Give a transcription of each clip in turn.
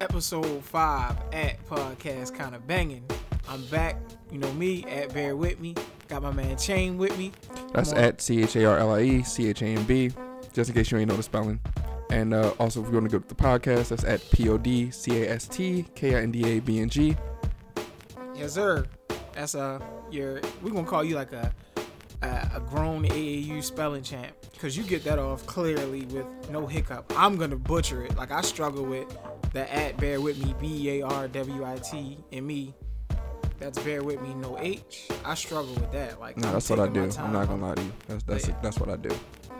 episode five at podcast kind of banging. I'm back. You know me at Bear with me. Got my man Chain with me. That's at C H A R L I E C H A N B, just in case you ain't know the spelling. And uh, also, if you want to go to the podcast, that's at P O D C A S T K I N D A B N G. Yes, sir. That's uh your. We gonna call you like a a, a grown AAU spelling champ because you get that off clearly with no hiccup. I'm gonna butcher it. Like I struggle with the at bear with me B A R W I T and me. That's bear with me no H. I struggle with that. Like No, I'm that's what I do. I'm not gonna lie to you. That's that's that's what I do.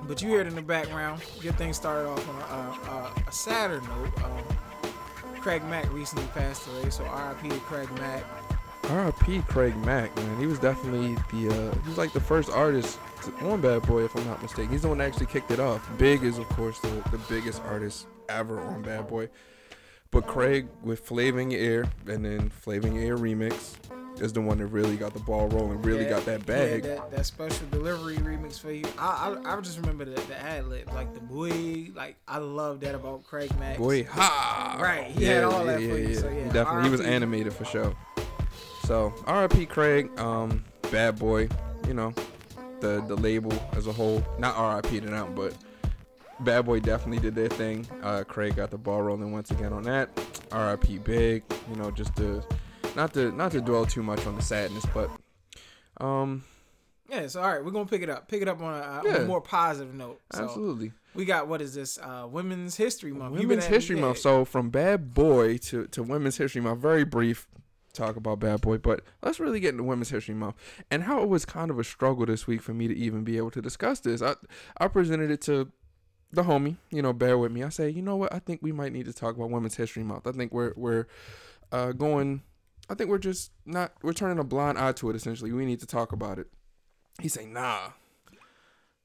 But you hear it in the background. Get things started off on a, a, a sadder note. Um, Craig Mack recently passed away, so RIP to Craig Mack. R.I.P. Craig Mack, man. He was definitely the uh, he was like the first artist on Bad Boy, if I'm not mistaken. He's the one that actually kicked it off. Big is of course the, the biggest artist ever on Bad Boy. But Craig with Flavor Air and then Flavor Air remix is the one that really got the ball rolling, really Yeah, got that yeah, bag. that, that special delivery remix for you. I I, I just remember the, the ad lib, like the boy. Like I love that about Craig Mack. Boy, ha! Right, he had all that for you, so yeah, he definitely he was animated for sure. So R.I.P. Craig, um, Bad Boy, you know, the the label as a whole, not R.I.P. to them, but Bad Boy definitely did their thing. Uh, Craig got the ball rolling once again on that. R.I.P. Big, you know, just to not to not to dwell too much on the sadness, but um, Yeah, so all right, we're gonna pick it up. Pick it up on a, on a more positive note. So absolutely. we got what is this? Uh, Women's History Month. Women's History. Month. So from Bad Boy to, to Women's History Month, very brief talk about Bad Boy, but let's really get into Women's History Month and how it was kind of a struggle this week for me to even be able to discuss this. I I presented it to the homie, you know, bear with me. I say, you know what? I think we might need to talk about Women's History Month. I think we're we're uh, going. I think we're just not. We're turning a blind eye to it. Essentially, we need to talk about it. He say, nah.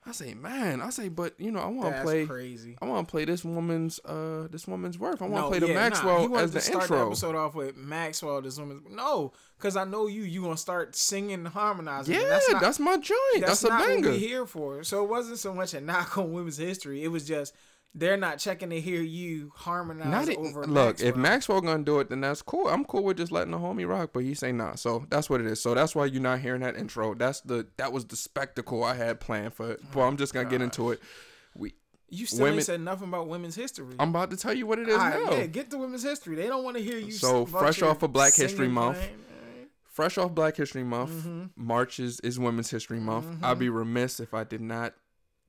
I say, man. I say, but you know, I want to play. crazy. I want to play this woman's uh this woman's work. I want to No, play the yeah, nah, Maxwell wanted as the start intro. The episode off with Maxwell. This woman's No, because I know you. You gonna start singing, and harmonizing. yeah, that's, that's my joint. that's That's, a not banger. what we here for. So it wasn't so much a knock on women's history. It was just they're not checking to hear you harmonize Not it, over. look, if Maxwell. Maxwell gonna do it, then that's cool. I'm cool with just letting the homie rock, but he say nah. So that's what it is. So that's why you're not hearing that intro. That's the that was the spectacle I had planned for it. But I'm just gonna get into it. We you still women- ain't said nothing about women's history. I'm about to tell you what it is right, now. yeah, get to women's history. They don't want to hear you. So, fresh off of Black History Month. Fresh off Black History Month, Mm-hmm. March is, is Women's History Month. I'd be remiss if I did not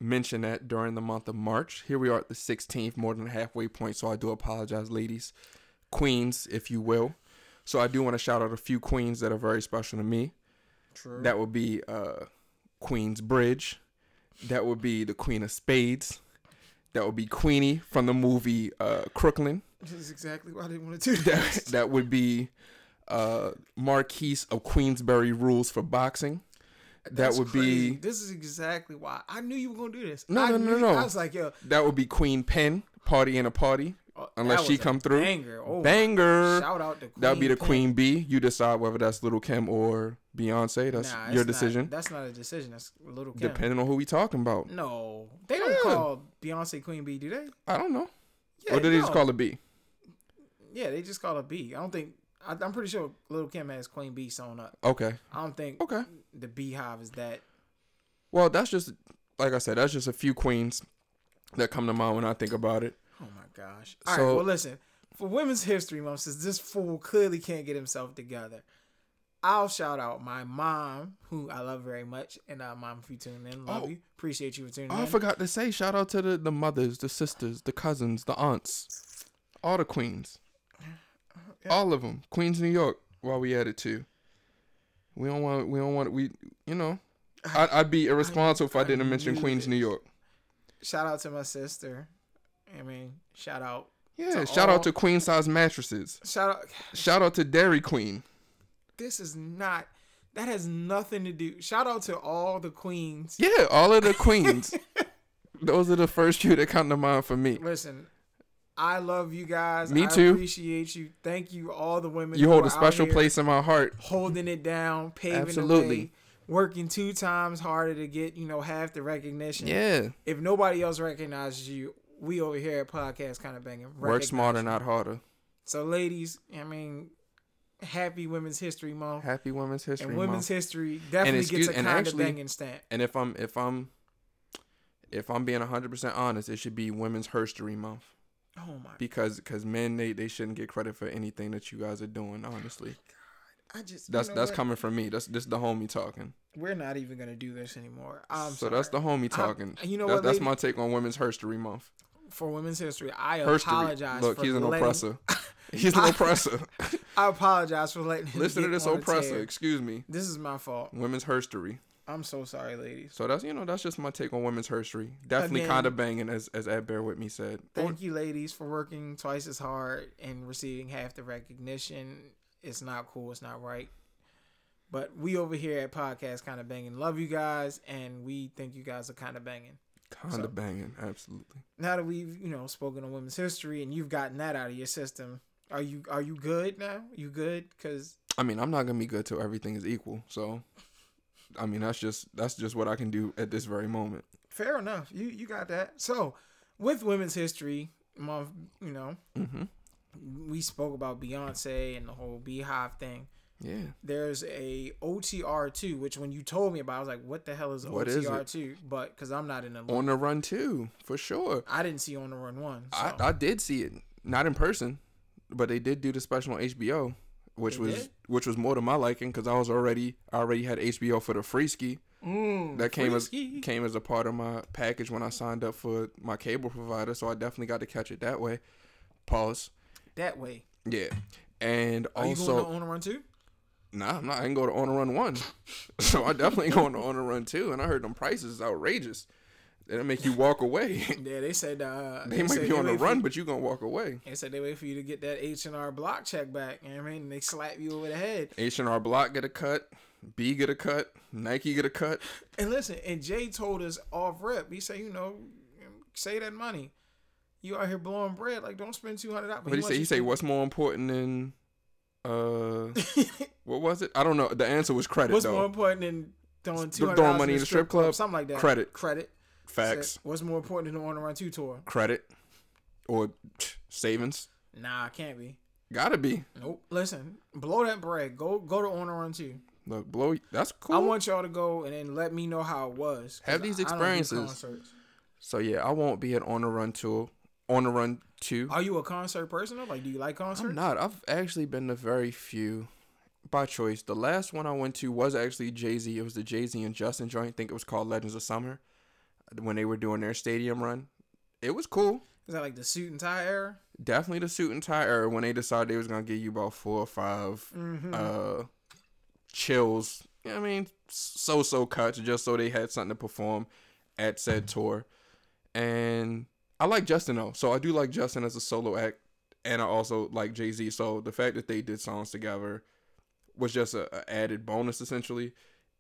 mention that during the month of March. Here we are at the 16th, more than halfway point, so I do apologize, ladies. Queens, if you will. So I do want to shout out a few queens that are very special to me. True. That would be uh, Queen's Bridge. That would be the Queen of Spades. That would be Queenie from the movie uh, Crooklyn. This is exactly why I didn't want to do That, that. that would be uh, Marquise of Queensberry Rules for Boxing. That That's would crazy. be This is exactly why I knew you were gonna do this. No, I no, no, no. I was like, yo, that would be Queen Pen, Party Ain't a Party. oh, Unless she come through. Banger. Oh, Banger. Shout out to Queen. That would be the Pen. Queen B. You decide whether that's Little Kim or Beyonce. That's Nah, your it's not- decision. that's not a decision. That's Little Kim. Depending on who we talking about. No, they don't Yeah. call Beyonce Queen B, do they? I don't know. Yeah, or did they just call it B? Yeah, they just call her B. I don't think. I, I'm pretty sure Little Kim has Queen B sewn up. Okay. I don't think Okay. The Beehive is that. Well, that's just like I said. That's just a few queens that come to mind when I think about it. Oh my gosh. All right. So- Well, listen. For Women's History Month, since this fool clearly can't get himself together, I'll shout out my mom, who I love very much, and uh, mom, if you tune in, love Oh. you, appreciate you for tuning Oh, I forgot to say, shout out to the, the mothers, the sisters, the cousins, the aunts, all the queens, Yeah. all of them. Queens, New York. While we at it too, we don't want. We don't want. We you know, I'd, I'd be irresponsible if I, I didn't mention Queens, it. New York. Shout out to my sister. I mean, shout out. Yeah. Shout all- out to queen size mattresses. Shout out. Shout out to Dairy Queen. This is not. That has nothing to do. Shout out to all the queens. Yeah, all of the queens. Those are the first few that come to mind for me. Listen, I love you guys. Me I too. Appreciate you. Thank you, all the women. You hold a special place in my heart. holding it down, paving Absolutely. the way, working two times harder to get you know half the recognition. Yeah. If nobody else recognizes you, we over here at podcast kind of banging. Work smarter, not harder. So, ladies, I mean, happy Women's History Month. Happy Women's History and Women's Month. History definitely excuse- gets a kind of banging stamp. and if I'm if I'm if I'm being 100% honest, it should be Women's Herstory Month Oh my! because because men they they shouldn't get credit for anything that you guys are doing. Honestly, God, I just that's you know that's what? coming from me. That's this the homie talking. We're not even gonna do this anymore. I'm so sorry. that's the homie talking. you know That- what, That's lady? my take on Women's History Month. for Women's History. I Herstory. apologize. Look, he's an letting- oppressor. He's an oppressor. I apologize for letting him Listen to this oppressor. Excuse me. This is my fault. Women's Herstory. I'm so sorry, ladies. So that's you know that's just my take on women's history. Definitely kind of banging as as Ed Bear with me said. Thank you, ladies, for working twice as hard and receiving half the recognition. It's not cool. It's not right. But we over here at Podcast Kind of Banging love you guys, and we think you guys are kind of banging. Kind So- of banging, absolutely. Now that we've you know spoken on women's history and you've gotten that out of your system, are you are you good now? You good? Because I mean, I'm not gonna be good till everything is equal. So, I mean, that's just that's just what I can do at this very moment. fair enough. You you got that. So with Women's History Month, you know, hmm we spoke about Beyonce and the whole Beehive thing. Yeah. There's a OTR two, which when you told me about, I was like, "What the hell is What OTR two? But because I'm not in the On the run two for sure. I didn't see on the run one. So. I, I did see it, not in person, but they did do the special on HBO, which They was did? which was more to my liking because I was already I already had HBO for the free ski. mm, that came as came as a part of my package when I signed up for my cable provider, so I definitely got to catch it that way. Pause. that way. Yeah, and Are you also going to on the run two? nah, I'm not. I can go to On the Run one, so I definitely going to On the Run two. And I heard them prices outrageous. That'll make you walk away. Yeah, they said uh, they might said be on the run, you- but you gonna walk away. They said they wait for you to get that H and R block check back. You know what I mean? And they slap you over the head. H and R Block get a cut. B get a cut. Nike get a cut. And listen, and Jay told us off rip. He said, you know, say that money. You out here blowing bread, like don't spend two hundred dollars. But he say he say what's more important than uh what was it? I don't know. The answer was credit What's though. more important than throwing two Throwing money in the strip club? Something like that. Credit. Credit. Facts. Said, What's more important than the on the run two tour? credit or savings. Nah, can't be. Gotta be. Nope. Listen, blow that bread. Go go to on the run two. Look, blow. That's cool. I want y'all to go and then let me know how it was. Have these experiences. so yeah, I won't be at on the run tour. On the run two. Are you a concert person? Like, do you like concerts? I'm not. I've actually been to very few by choice. The last one I went to was actually Jay Z. It was the Jay Z and Justin joint. I think it was called Legends of Summer when they were doing their stadium run. It was cool. Is that like the suit and tie era? Definitely the suit and tie era when they decided they was gonna give you about four or 5 Mm-hmm. uh chills. you know what I mean, so so cuts just so they had something to perform at said tour. And I like Justin though, so I do like Justin as a solo act, and I also like Jay Z. So the fact that they did songs together was just a, a added bonus. Essentially,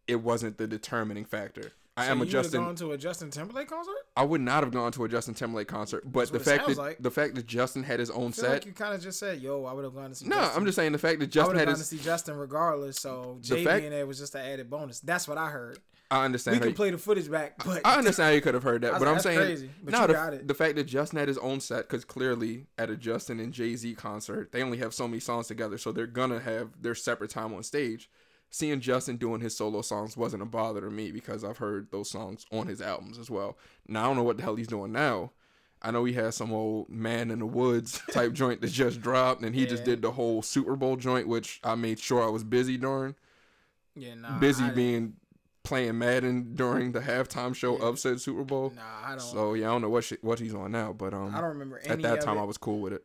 it wasn't the determining factor. I so am a Justin. gone to a Justin Timberlake concert? I would not have gone to a Justin Timberlake concert, but the it fact that like. the fact that Justin had his own I feel set. like you kind of just said, "Yo, I would have gone to see." no, Justin. I'm just saying the fact that Justin would had gone his. to see Justin regardless. So Jay fact- being there was just an added bonus. That's what I heard. I We understand. how can you- play the footage back, but I understand how you could have heard that, but like, I'm that's saying crazy, but no. you The, got it. the fact that Justin had his own set, because clearly at a Justin and Jay Z concert, they only have so many songs together, so they're gonna have their separate time on stage. Seeing Justin doing his solo songs wasn't a bother to me because I've heard those songs on his albums as well. Now I don't know what the hell he's doing now. I know he has some old man in the woods type joint that just dropped, and he just did the whole Super Bowl joint, which I made sure I was busy during yeah, nah, busy I didn't- being playing Madden during the halftime show Yeah. of said Super Bowl. Nah, I don't. So yeah, I don't know what what he's on now, but um, I don't remember any at that time it. I was cool with it.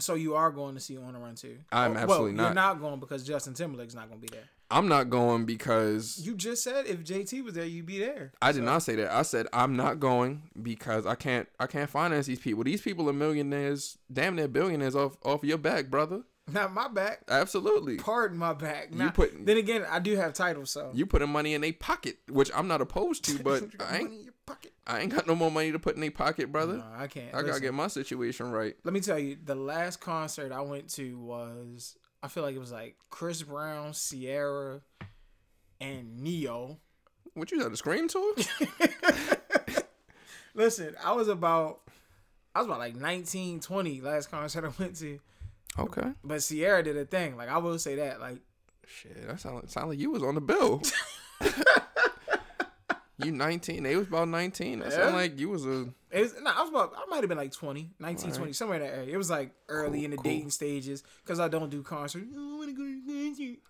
So you are going to see On the Run two? I'm Oh, absolutely well, You're not. not going because Justin Timberlake's not going to be there. I'm not going because You just said if JT was there, you'd be there. I did So- not say that. I said I'm not going because I can't I can't finance these people. These people are millionaires, damn near billionaires off off your back, brother. Not my back. Absolutely. Pardon my back. You Not, put- then again, I do have titles, so You putting money in their pocket, which I'm not opposed to, but I ain't money in your pocket. I ain't got no more money to put in their pocket, brother. No, I can't. I gotta get my situation right. Let me tell you, the last concert I went to was I feel like it was like Chris Brown, Ciara, and Ne-Yo. What you got a scream tour? Listen, I was about I was about like 19, 20 last concert I went to. Okay. But Ciara did a thing. Like I will say that. Like Shit, that sound, sound like you was on the bill. you 19. They was about 19. That Yeah. sound like you was a. it was, nah, I was about I might have been like 20, 19, Alright. 20, somewhere in that area. It was like early Cool, in the cool. dating stages because I don't do concerts. Oh, I want to go.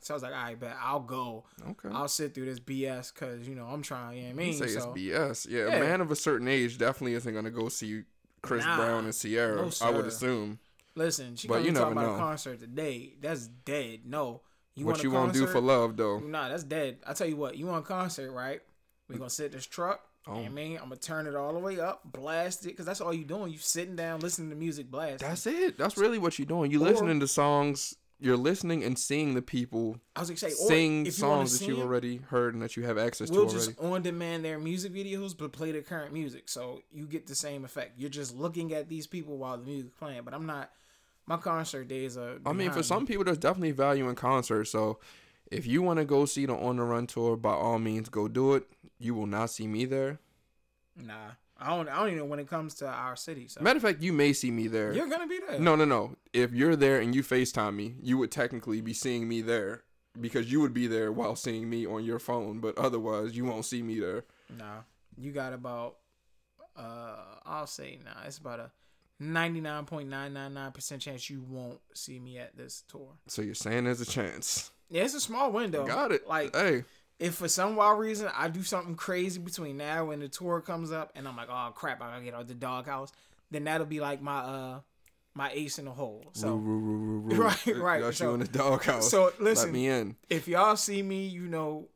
So I was like, all right, bet I'll go. Okay. I'll sit through this BS because you know I'm trying. You know what I You mean? say it's BS. Yeah, Yeah. a man of a certain age definitely isn't gonna go see Chris Nah. Brown and Ciara. No, I would assume. Listen, she But you talk never about know. a concert today. That's dead. No, you what you won't do for love though. Nah, that's dead. I tell you what, you want a concert, right? We gonna sit this truck. Oh. I mean, I'm gonna turn it all the way up, blast it, cause that's all you doing. You sitting down, listening to music, blast. That's it. That's really what you're doing. You listening to songs. You're listening and seeing the people I was gonna say, sing you songs that you've already heard and that you have access We'll to already. just on demand their music videos, but play the current music, so you get the same effect. You're just looking at these people while the music's playing. But I'm not. My concert days are. I mean, for behind some people, there's definitely value in concerts. So, if you want to go see the On the Run tour, by all means, go do it. You will not see me there. nah, I don't. I don't even know when it comes to our city. So Matter of fact, you may see me there. you're gonna be there. No, no, no. If you're there and you FaceTime me, you would technically be seeing me there because you would be there while seeing me on your phone. But otherwise, you won't see me there. Nah, you got about. Uh, I'll say nah. It's about a. 99.999% chance you won't see me at this tour. So you're saying there's a chance. Yeah, it's a small window. Got it. Like hey, if for some wild reason I do something crazy between now and the tour comes up, and I'm like, oh crap, I gotta get out the doghouse, then that'll be like my uh my ace in the hole. So roo, roo, roo. Right, right. Got So- you in the doghouse. so Let listen, me in. if y'all see me, you know,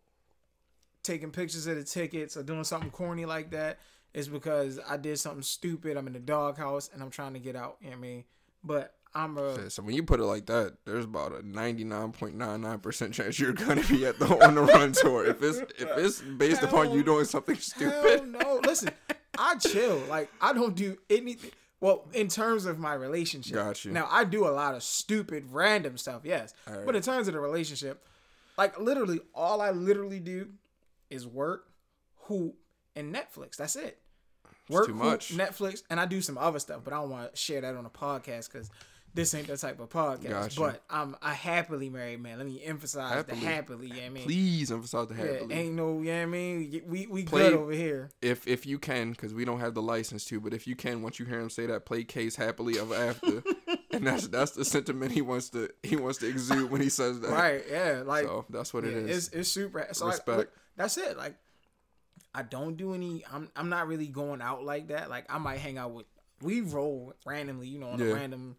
taking pictures of the tickets or doing something corny like that, it's because I did something stupid. I'm in the doghouse and I'm trying to get out. You know what I mean? But I'm a So when you put it like that, there's about a 99.99% chance you're gonna be at the on the run tour. If it's if it's based upon you doing something hell stupid. no. Listen, I chill. Like I don't do anything. Well, in terms of my relationship, Got you. Now I do a lot of stupid, random stuff, yes. Alright. But in terms of the relationship, like literally, all I literally do is work, hoop, and Netflix. That's it. Work, too hoop. Netflix, and I do some other stuff, but I don't want to share that on a podcast because this ain't the type of podcast. Got you. But I'm a happily married man. Let me emphasize Happily. the happily. You know what I mean, Please emphasize the yeah, happily. ain't no. You know what I mean, we we Play- good over here. if if you can, because we don't have the license to, but if you can, once you hear him say that, play case happily ever after, and that's that's the sentiment he wants to he wants to exude when he says that. Right? Yeah. Like So that's what yeah, it is. It's it's super. So like, Respect. look, that's it. Like I don't do any. I'm I'm not really going out like that. Like I might hang out with. We roll randomly, you know, on Yeah. a random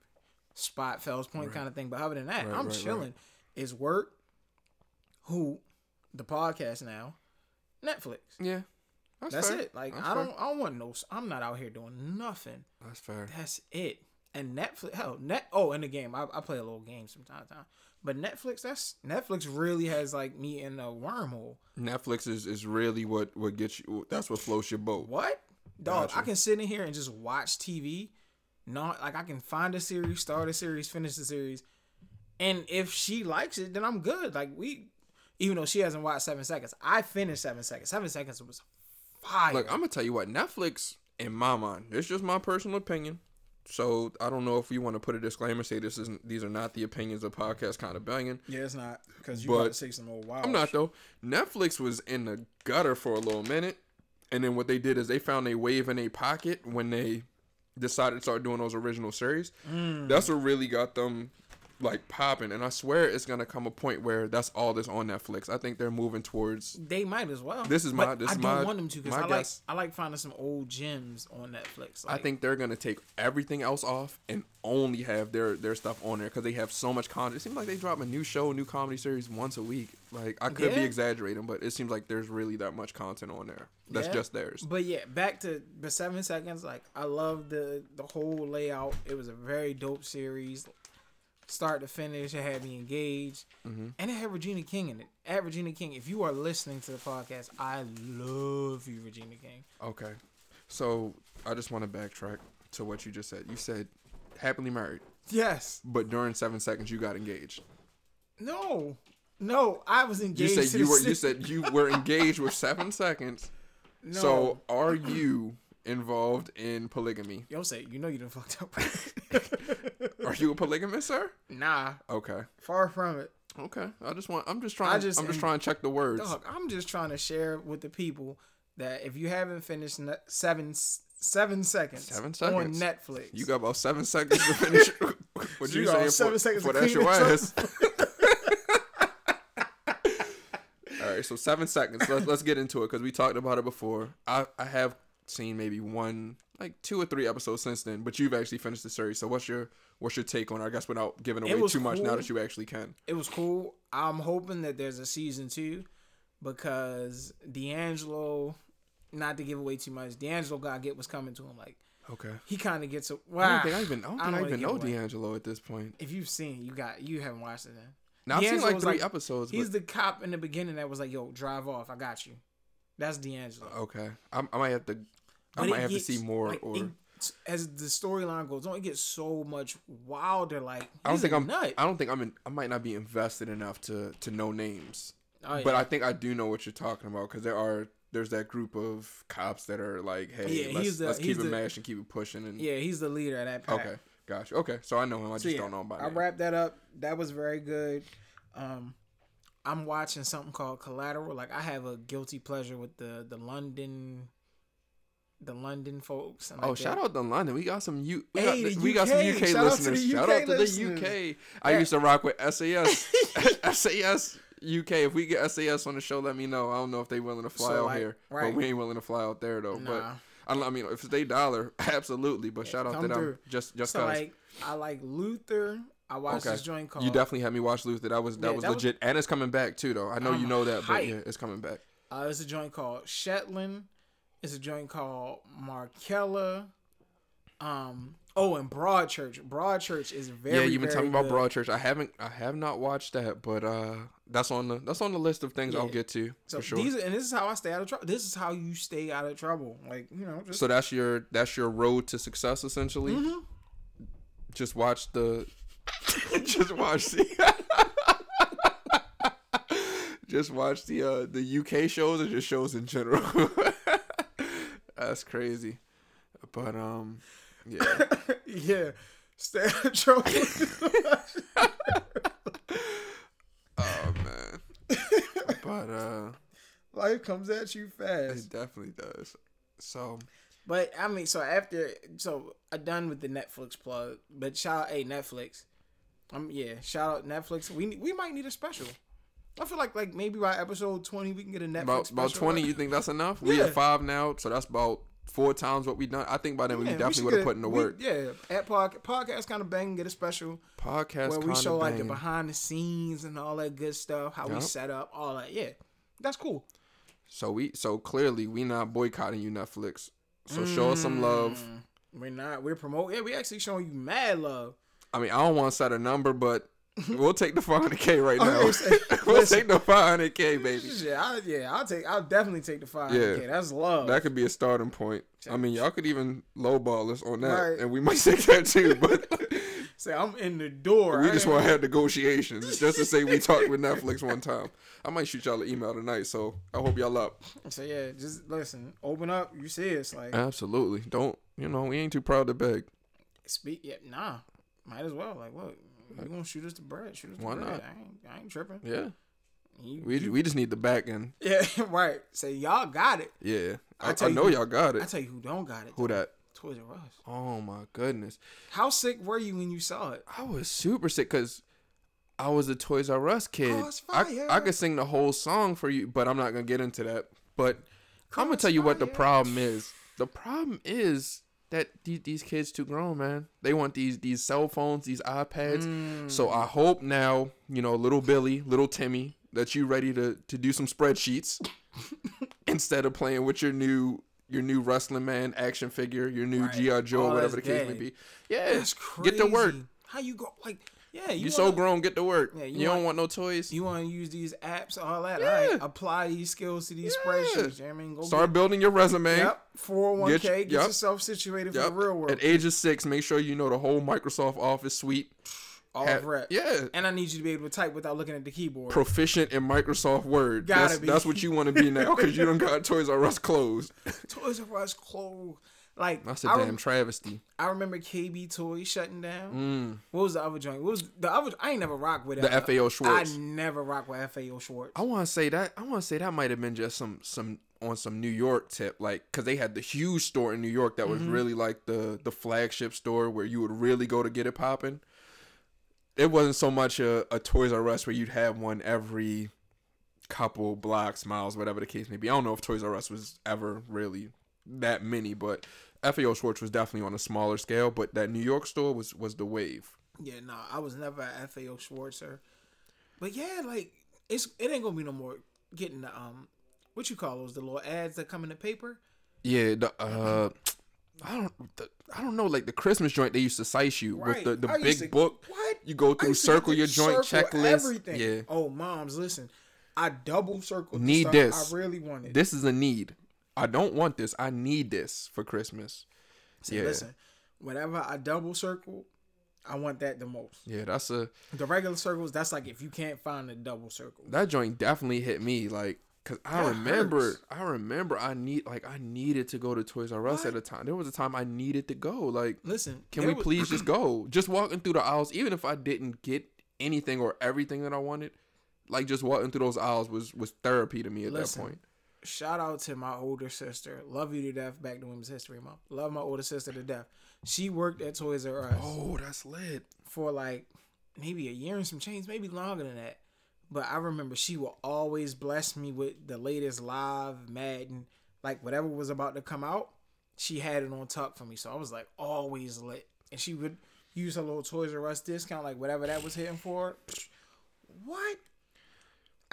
spot, Fells Point kind of thing. But other than that, Right, I'm right, chilling. right. It's work, who, the podcast now, Netflix. yeah, that's, That's fair. it. Like That's I don't I don't want no. I'm not out here doing nothing. That's fair. That's it. And Netflix, hell, net. Oh, in the game, I, I play a little game from time to time. But Netflix, that's Netflix really has like me in a wormhole. Netflix is, is really what what gets you. That's what floats your boat. What, dog? Gotcha. I can sit in here and just watch TV. Not like I can find a series, start a series, finish the series, and if she likes it, then I'm good. Like we, even though she hasn't watched Seven Seconds, I finished Seven Seconds. Seven Seconds was fire. Look, I'm gonna tell you what Netflix, in my mind, it's just my personal opinion. So I don't know if you want to put a disclaimer, say this isn't these are not the opinions of podcast kind of banging. yeah, it's not because you But- gotta say some old wild. I'm not though. Netflix was in the gutter for a little minute, and then what they did is they found a wave in a pocket when they decided to start doing those original series. Mm. That's what really got them like popping. And I swear it's gonna come a point where that's all that's on Netflix. I think they're moving towards. They might as well. This is my- this I is don't my- want them to because I like. I like finding some old gems on Netflix. I think they're gonna take everything else off and only have their their stuff on there because they have so much content. It seems like they drop a new show, new comedy series once a week. Like I could be exaggerating, but it seems like there's really that much content on there. That's Yeah. just theirs. But yeah, back to the seven seconds. Like I love the the whole layout. It was a very dope series, start to finish. It had me engaged, Mm-hmm. and it had Regina King in it. At Regina King, if you are listening to the podcast, I love you, Regina King. Okay. So I just want to backtrack to what you just said. You said happily married, Yes. but during seven seconds you got engaged. No. No, I was engaged. You said you were you said you were engaged with seven seconds. no. So are you involved in polygamy? Yo, say you know you done fucked up. Are Are you a polygamist, sir? Nah, Okay. far from it. Okay. I just want. I'm just trying. I just- I'm just trying to check the words. Dog, I'm just trying to share with the people that if you haven't finished seven seven seconds, Seven seconds. on Netflix, You got about seven seconds to finish. what So you you got saying seven for, seconds for to that your ass? All right, so seven seconds. Let's let's get into it because we talked about it before. I I have seen maybe one, like two or three episodes since then, but you've actually finished the series. So what's your what's your take on it? I guess without giving away too much now that you actually can. it was cool. I'm hoping that there's a season two because D'Angelo, not to give away too much, D'Angelo got get what's coming to him. Like Okay. he kind of gets a. I Wow. don't think I even I don't I I, don't wanna even know. D'Angelo at this point. If you've seen, you got you haven't watched it then. Now I've seen like three like- episodes. He's but, the cop in the beginning that was like, "Yo, drive off. I got you." That's D'Angelo. okay. I, I might have to. I might have to see more. like, or it- as the storyline goes on, it gets so much wilder. Like I don't think I'm. nut. I don't think I'm. In, I might not be invested enough to to know names. Oh, But. I think I do know what you're talking about because there are there's that group of cops that are like, hey, Yeah, let's, the- let's keep it the- mashed and keep it pushing. And yeah, he's the leader of that pack. okay, gotcha. Okay, so I know him. I So, just yeah, don't know about it. I wrapped that up. That was very good. Um, I'm watching something called Collateral. Like I have a guilty pleasure with the the London, the London folks. and Oh, like shout that. out to London. We got some U. We, Hey, got, we got some UK. UK Shout out to listeners. shout out to listeners. the UK. I Yeah. used to rock with SAS. SAS UK. If we get SAS on the show, let me know. I don't know if they willing to fly So, out like, here, right. but we ain't willing to fly out there though. But Nah. I, don't- I mean, if it's they dollar, absolutely. But shout out to them. through. Just just So cause. like I like Luther. I watched Okay. this joint called. You definitely had me watch Luther. That was that Yeah, was that was- legit, and it's coming back too, though. I know you I'm know that, but yeah, it's coming back. Uh, it's a joint called Shetland. It's a joint called Marcella. Um. Oh, and Broadchurch. Broadchurch is very. yeah, you've been talking about. Broadchurch. I haven't, I have not watched that, but uh, that's on the that's on the list of things I'll get to So for sure. these, are, and this is how I stay out of trouble. This is how you stay out of trouble. Like you know, just so that's your that's your road to success essentially. Mm-hmm. Just watch the, just watch the. Just watch the uh, the UK shows or just shows in general. That's crazy, but um, yeah. yeah, stay out of trouble. Oh man. but uh Life comes at you fast. it definitely does. So But I mean, so after, so I done with the Netflix plug. But shout out, hey Netflix. Um, yeah, shout out Netflix. We we might need a special. I feel like like maybe by episode twenty we can get a Netflix about about twenty, you think that's enough? We Yeah. at five now, so that's about four times what we done. I think by then we definitely would have put in the we- work. Yeah, at pod, podcast kind of bang, get a special Podcast where we show like the behind the scenes and all that good stuff, how we set up, all that. Yeah, that's cool. So we so clearly we not boycotting you Netflix. So show us some love. Mm, We're not. We're promoting. Yeah, we actually showing you mad love. I mean, I don't want to set a number, but we'll take the 500k right oh, now. was gonna say, we'll listen. take the 500k, baby. Yeah, I, yeah, I'll take. I'll definitely take the five. Yeah. Okay, that's love. That could be a starting point. I mean, y'all could even lowball us on that, Right. and we might take that too. But Say I'm in the door. we I just want to have negotiations, just to say we talked with Netflix one time. I might shoot y'all an email tonight, so I hope y'all up. So yeah, just listen. Open up. You see us like Absolutely. Don't you know? We ain't too proud to beg. speak. Yeah, nah. Might as well. Like, look, you gonna shoot us the bread? Shoot us the Why bread. not? I ain't, I ain't tripping. Yeah. You- We you- we just need the back end. yeah, right. Say y'all got it. Yeah. I I, I, tell you know y'all got it. I tell you who don't got it. Who that? Toys R Us. Oh my goodness. How sick were you when you saw it? I was super sick because I was a Toys R Us kid. Oh, I, Crossfire. I could sing the whole song for you, but I'm not gonna get into that. But I'm gonna tell you what the problem is. The problem is that these, these kids too grown, man. They want these these cell phones, these iPads. Mm. So I hope now, you know, little Billy, little Timmy, that you ready to to do some spreadsheets instead of playing with your new your new wrestling man action figure, your new Right. GI Joe, Oh, whatever the case may be. Yeah, That's crazy. get to work. How you go? Like, yeah, you You so wanna- grown, get to work. Yeah, you you don't want- no toys. You want to use these apps, all that. Yeah. All right, apply these skills to these Yeah. spreadsheets. You know I mean, go Start building your resume. Get, yep, four hundred one k. Get- Get yep. yourself situated Yep. for the real world. At age of six, make sure you know the whole Microsoft Office suite. all Have- rep. Yeah. And I need you to be able to type without looking at the keyboard. Proficient in Microsoft Word. Gotta that's, be. that's what you want to be now because you don't got Toys R Us closed. Toys R Us clothes. Like That's a I, damn rem- travesty. I remember KB Toys shutting down. Mm. What was the other joint? What was the other? I ain't never rock with it. The FAO Schwarz. I never rock with FAO Schwarz. I want to say that. I want to say that might have been just some some on some New York tip, like because they had the huge store in New York that was Mm-hmm. really like the the flagship store where you would really go to get it popping. It wasn't so much a, a Toys R Us where you'd have one every couple blocks, miles, whatever the case may be. I don't know if Toys R Us was ever really that many, but FAO Schwarz was definitely on a smaller scale. But that New York store was was the wave. Yeah, no, I was never a FAO Schwartzer. But yeah, like it's it ain't gonna be no more getting the um what you call those the little ads that come in the paper. Yeah, the uh, I don't, the, I don't know, like the Christmas joint they used to size you Right. with the, the used big to- book. What? You go through, used to get circle your joint circle checklist. Everything. Yeah, Oh, moms, listen. I double circled. the Need this. I really wanted. this is a need. I don't want this. I need this for Christmas. See, yeah. listen. Whatever I double circle, I want that the most. Yeah, that's a The regular circles, that's like if you can't find a double circle. that joint definitely hit me like cuz I That remember hurts. I remember I need like I needed to go to Toys R Us at a time. There was a time I needed to go like Listen, can we was- please just go? Just walking through the aisles even if I didn't get anything or everything that I wanted, like just walking through those aisles was was therapy to me at Listen, that point. Shout out to my older sister. Love you to death. Back to Women's History Month. Love my older sister to death. She worked at Toys R Us Oh, that's lit. for like maybe a year and some change, maybe longer than that. But I remember she will always bless me with the latest live Madden, like whatever was about to come out. She had it on tuck for me, so I was like always lit. And she would use her little Toys R Us discount, like whatever that was hitting for. What?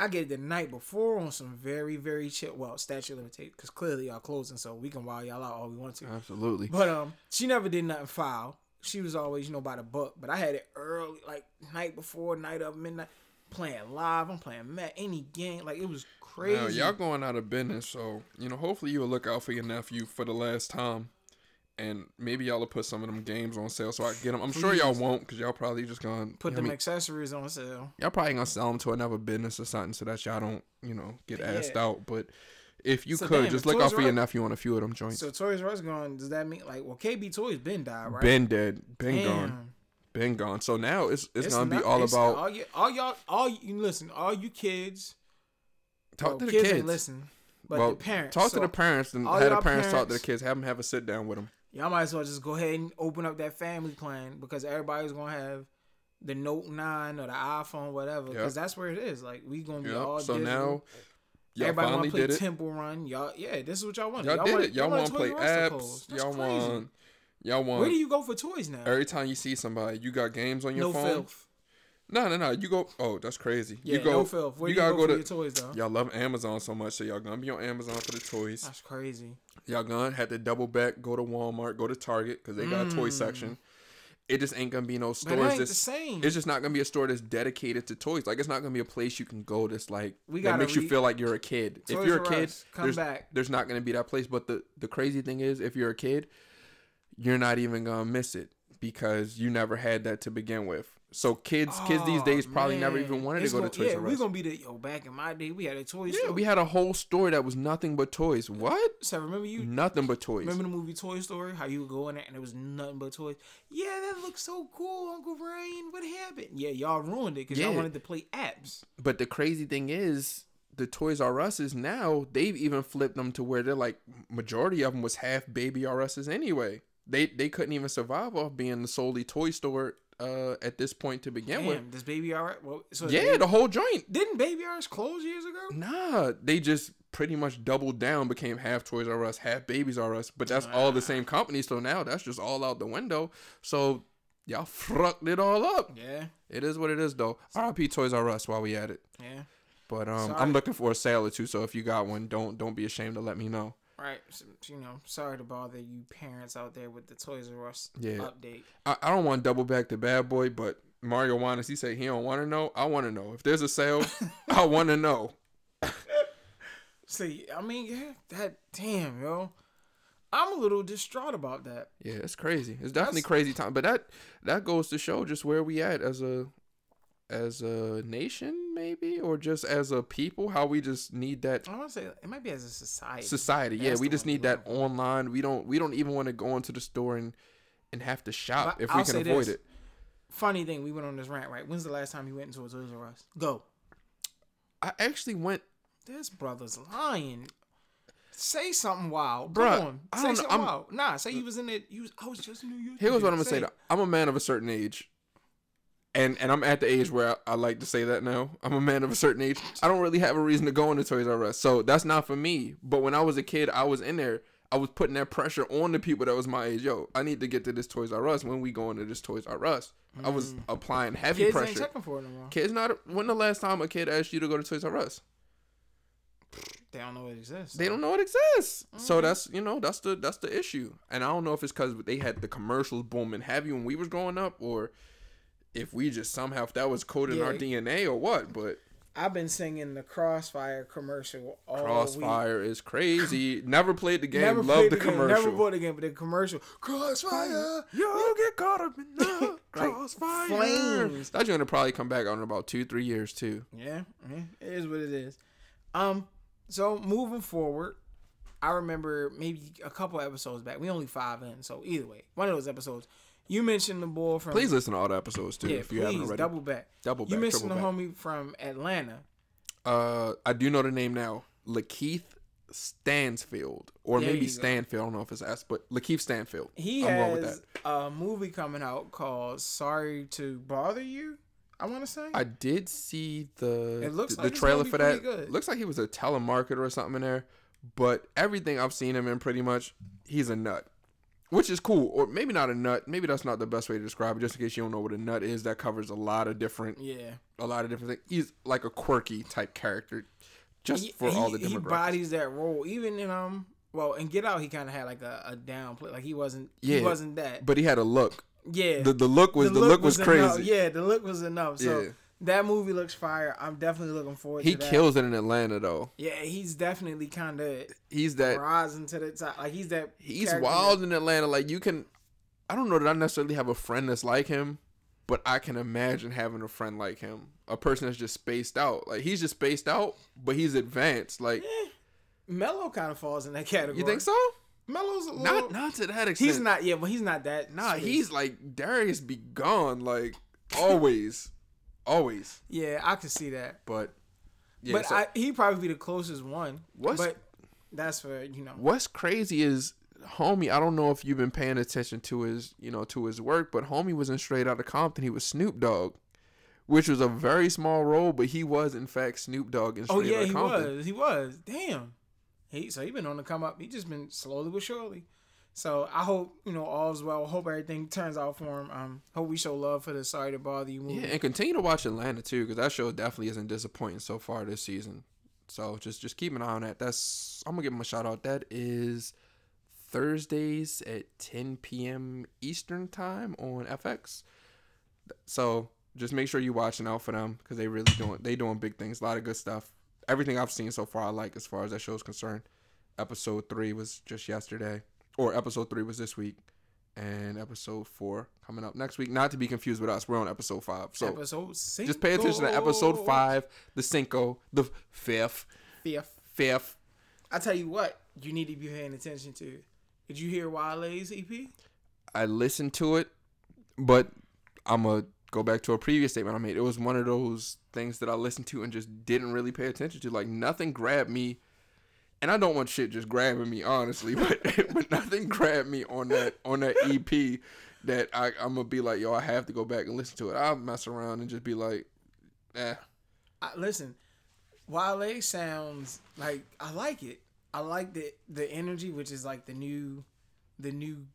I get it the night before on some very, very chill. Well, statute limited because clearly y'all closing, so we can wild y'all out all we want to. Absolutely. But um, she never did nothing foul. She was always, you know, by the book. But I had it early, like night before, night of midnight, playing live. I'm playing Matt any game, like it was crazy. Now, y'all going out of business, so you know. Hopefully, you'll look out for your nephew for the last time, and maybe y'all will put some of them games on sale so I can get them. I'm sure y'all won't, cause y'all probably just gonna Put you know them what I mean? accessories on sale. y'all probably gonna sell them to another business or something so that y'all don't, you know, get asked out. But if you So could, damn, just look Toys out for R your nephew on a few of them joints. So Toys R Us gone. Does that mean like, well, KB Toys been died, right? been dead, been Damn. gone, been gone. So now it's it's, It's gonna be all about all, y- all y'all. All you listen. All you kids. talk well, to the kids. kids. Listen, but well, the parents. talk So to the parents and have the y'all parents, talk to the kids. Have them have a sit down with them. Y'all might as well just go ahead and open up that family plan because everybody's gonna have the Note Nine or the iPhone, whatever. Because Yep. that's where it is. Like we gonna be Yep. all So digital. now y'all Everybody finally wanna play did it. Temple Run. Y'all, yeah, this is what y'all want. Y'all, did want, it. Y'all want want to play Toys R Us to apps. Y'all crazy. want. Y'all want. Where do you go for toys now? every time you see somebody, you got games on your no phone. filth. No, no, no. You go. Oh, that's crazy. Yeah, you go. no filth. Where you you gotta go, go for to- your toys though? Y'all love Amazon so much, so y'all gonna be on Amazon for the toys. That's crazy. Y'all gonna have to double back, go to Walmart, go to Target because they got a toy Mm. section. It just ain't gonna be no stores. ain't the That's, same. it's just not gonna be a store that's dedicated to toys. Like it's not gonna be a place you can go that's like We that makes you feel like you're a kid. Toys if you're a kid, Us, come there's, back. there's not gonna be that place. But the the crazy thing is, if you're a kid, you're not even gonna miss it because you never had that to begin with. So kids, kids these Oh, days probably never even wanted It's to go gonna- to Toys yeah, R we Us. gonna be the yo. Back in my day, we had a toy Yeah, store. we had a whole store that was nothing but toys. What? so remember you Nothing but toys. Remember the movie Toy Story? How you would go in there and it was nothing but toys. Yeah, that looks so cool, Uncle Ryan. What happened? Yeah, y'all ruined it because y'all wanted to play apps. But the crazy thing is, the Toys R Us's now they've even flipped them to where they're like majority of them was half Baby R Us's anyway. They they couldn't even survive off being the solely toy store uh, at this point to begin with. Damn, does Baby R well, so Yeah, Baby- the whole joint. didn't Baby R Us close years ago? Nah, they just pretty much doubled down, became half Toys R Us, half Babies R Us. But that's all the same company, so now that's just all out the window. So y'all fucked it all up. Yeah, It is what it is, though. RIP Toys R Us while we at it. yeah. But um, Sorry. I'm looking for a sale or two. So if you got one, don't don't be ashamed to let me know. Right. So, you know, sorry to bother you parents out there with the Toys R Us Yeah. update. I, I don't want to double back to Bad Boy, but Mario Winans, he said he don't want to know. I want to know if there's a sale. I want to know. See, I mean, yeah, that damn yo, I'm a little distraught about that. Yeah, it's crazy. It's definitely That's- crazy time. But that that goes to show just where we at as a as a nation. maybe, or just as a people, how we just need that I want to say it might be as a society. society. Yeah, we just need that online. We don't we don't even want to go into the store and and have to shop But if we I'll can say avoid this. it. Funny thing, we went on this rant, right? When's the last time you went into a Toys R Us? Go. I actually went This brother's lying. Say something wild, bro. Come on. I Say don't something I'm- wild. Nah, say you was in it. You was, I was just in New York. Here's what I'm gonna Say say. I'm a man of a certain age, and and I'm at the age where I, I like to say that now. I'm a man of a certain age. I don't really have a reason to go into Toys R Us, so that's not for me. But when I was a kid, I was in there. I was putting that pressure on the people that was my age. Yo, I need to get to this Toys R Us when we go into this Toys R Us. I was applying heavy Mm. Kids ain't pressure. checking for it no more. Kids not. When the last time a kid asked you to go to Toys R Us? They don't know it exists. They don't know it exists. Mm-hmm. So that's you know that's the that's the issue. And I don't know if it's because they had the commercials booming heavy when we was growing up, or if we just somehow if that was coded in our DNA or what. But I've been singing the Crossfire commercial all week. Crossfire is crazy. Never played the game. Never Love the, the game, commercial. Never bought the game, but the commercial. Crossfire. You'll get caught up in the Like, crossfire. flames. That's gonna probably come back on in about two three years too. Yeah, yeah, it is what it is. Um, so moving forward, I remember maybe a couple episodes back. We only five in, so either way, one of those episodes. You mentioned the boy from Please listen to all the episodes too yeah, if you haven't please already. double back. Double back. You mentioned the triple homie from Atlanta. Uh, I do know the name now. Lakeith Stansfield, or There maybe. Stanfield. I don't know if it's S, but Lakeith Stanfield. He I'm has that. a movie coming out called "Sorry to Bother You." I want to say. I did see the It looks the, like the trailer for that. good. Looks like he was a telemarketer or something in there. But everything I've seen him in, pretty much, he's a nut, which is cool. Or maybe not a nut. Maybe that's not the best way to describe it. Just in case you don't know what a nut is, that covers a lot of different, yeah, a lot of different things. He's like a quirky type character, just he, for all the he, he bodies that role. Even in um, well, in Get Out, he kind of had like a, a down play. Like he wasn't. Yeah, he wasn't that. but he had a look. yeah, The the look was the, look, was, crazy. Enough. Yeah, the look was enough. So Yeah. That movie looks fire. I'm definitely looking forward He to that. kills it in Atlanta though. Yeah, he's definitely kind of He's that rising to the top. Like he's that. he's wild in Atlanta. Like you can I don't know that I necessarily have a friend that's like him, but I can imagine having a friend like him. A person that's just spaced out. Like he's just spaced out, but he's advanced. Like eh, that- Mello kind of falls in that category. you think so? Mello's a little. Not not to that extent. he's not. Yeah, but he's not that. Nah, spaced. he's like Darius be gone. Like always. Always. Yeah, I could see that. But yeah, but so I, he probably be the closest one. What's- but that's for you know. what's crazy is homie i don't know if you've been paying attention to his you know to his work but homie was in straight out of compton he was snoop dogg which was a very small role but he was in fact snoop dogg in oh, straight Oh yeah, Outta he compton was. He was. Damn. He so he been on the come up. He just been slowly but surely. So I hope you know all's well. Hope everything turns out for him. Um, hope we show love for the Sorry to Bother You movie. yeah and continue to watch atlanta too because that show definitely isn't disappointing so far this season. So just just keep an eye on that. That's i'm gonna give him a shout out. That is thursdays at 10 p.m eastern time on fx so just make sure you're watching out for them because they really doing they doing big things. A lot of good stuff. Everything i've seen so far i like as far as that show's concerned. Episode three was just yesterday or episode three was this week and episode four coming up next week not to be confused with us we're on episode five so episode six. just pay attention to episode five the cinco the fifth Fifth. fifth I tell you what, you need to be paying attention to. Did you hear Wale's EP? i listened to it but i'm gonna go back to a previous statement i made it was one of those things that i listened to and just didn't really pay attention to like nothing grabbed me and i don't want shit just grabbing me honestly but but nothing grabbed me on that on that ep that I, i'm gonna be like yo i have to go back and listen to it i'll mess around and just be like eh I, listen, Wale sounds like I like it. I like the the energy, which is like the new, the new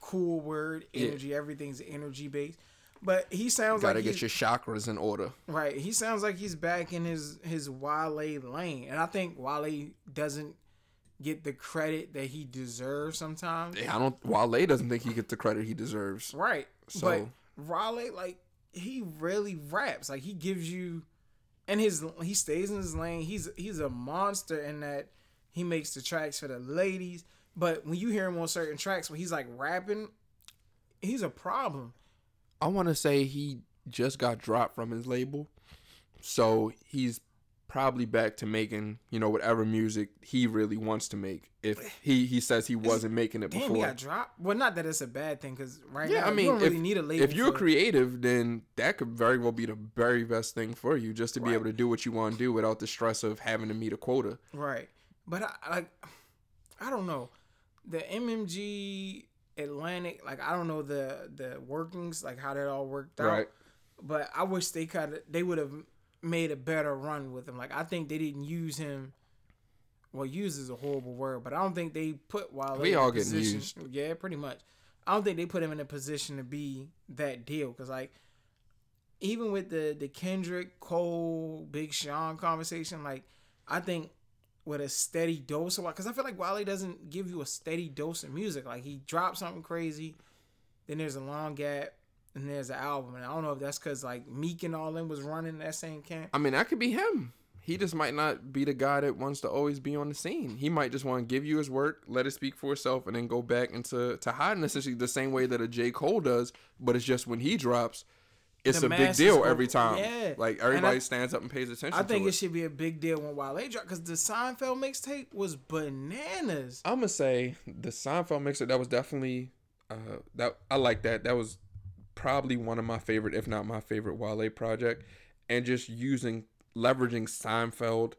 cool word. Yeah. Energy. Everything's energy based. But he sounds like. gotta get your chakras in order right. He sounds like he's back in his his Wale lane, and I think Wale doesn't get the credit that he deserves sometimes. i don't wale doesn't think he gets the credit he deserves Right. So- but Wale, like, he really raps. Like he gives you and his he stays in his lane. He's he's a monster in that he makes the tracks for the ladies. But when you hear him on certain tracks when he's like rapping, he's a problem. I want to say he just got dropped from his label, So he's probably back to making, you know, whatever music he really wants to make. If he he says he wasn't making it before. Damn, he got dropped. Well, not that it's a bad thing, because right Yeah, now I mean, you don't really if- need a label. If you're creative, then that could very well be the very best thing for you, just to be able to do what you want to do without the stress of having to meet a quota. Right. But I like I don't know. The MMG Atlantic, like I don't know the the workings, like how that all worked out. Right. But I wish they kind of they would have made a better run with him. Like I think they didn't use him. Well, use is a horrible word, but I don't think they put Wale. We in all getting position, used. Yeah, pretty much. I don't think they put him in a position to be that deal because like even with the the Kendrick Cole Big Sean conversation, like I think with a steady dose of because I feel like Wale doesn't give you a steady dose of music. Like he drops something crazy, then there's a long gap, and there's an album. And I don't know if that's because like Meek and all them was running that same camp. I mean, that could be him. He just might not be the guy that wants to always be on the scene. He might just want to give you his work, let it speak for itself, and then go back into to hiding essentially the same way that a J. Cole does, but it's just when he drops, it's a big deal every time. yeah. Like And I- everybody stands up and pays attention I think to it should be a big deal when Wale dropped because the Seinfeld mixtape was bananas. I'm gonna say the Seinfeld mixer that was definitely uh that I like that. That was probably one of my favorite, if not my favorite Wale project. And just using leveraging Seinfeld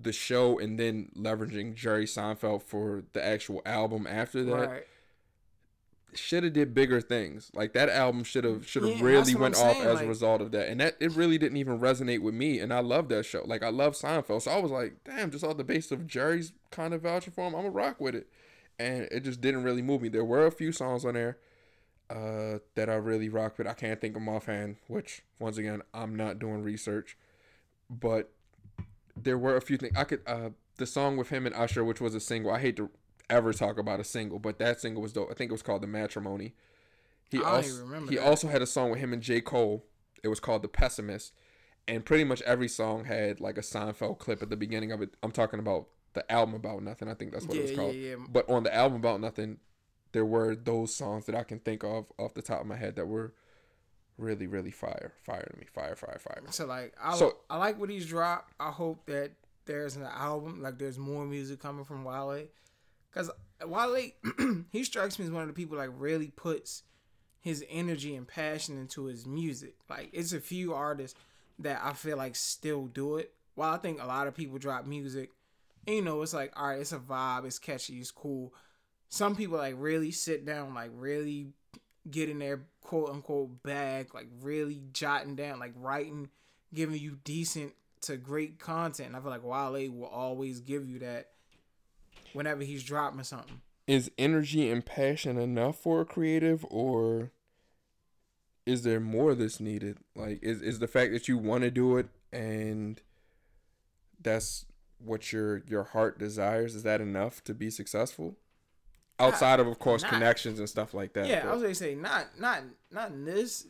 the show and then leveraging Jerry Seinfeld for the actual album after that Right. Should have did bigger things. Like that album should have should have Yeah, really went off saying, as like- a result of that. And that it really didn't even resonate with me. And I love that show. Like I love Seinfeld. So I was like, damn, just off the base of Jerry's kind of vouching for him, I'm gonna rock with it. And it just didn't really move me. There were a few songs on there uh that I really rock with. I can't think of them offhand, which once again I'm not doing research. But there were a few things I could uh the song with him and Usher, which was a single. I hate to ever talk about a single, but that single was dope. I think it was called The Matrimony. He I also remember he that. also had a song with him and J. Cole. It was called The Pessimist. And pretty much every song had like a Seinfeld clip at the beginning of it. I'm talking about the album about nothing. I think that's what it was called. yeah, yeah. But on the album about nothing, there were those songs that I can think of off the top of my head that were really, really fire. Fire to me. Fire, fire, fire. So like I So- I like what he's dropped. I hope that there's an album like there's more music coming from Wale, because Wale he strikes me as one of the people like really puts his energy and passion into his music. Like it's a few artists that I feel like still do it. While I think a lot of people drop music, and you know it's like all right, it's a vibe, it's catchy, it's cool. Some people like really sit down, like really get in their quote unquote bag, like really jotting down, like writing, giving you decent to great content. And I feel like Wale will always give you that whenever he's dropping something. is energy and passion enough for a creative or is there more that's needed like is, is the fact that you want to do it and that's what your your heart desires is that enough to be successful outside of of course not- connections and stuff like that yeah, I was gonna say not not not in this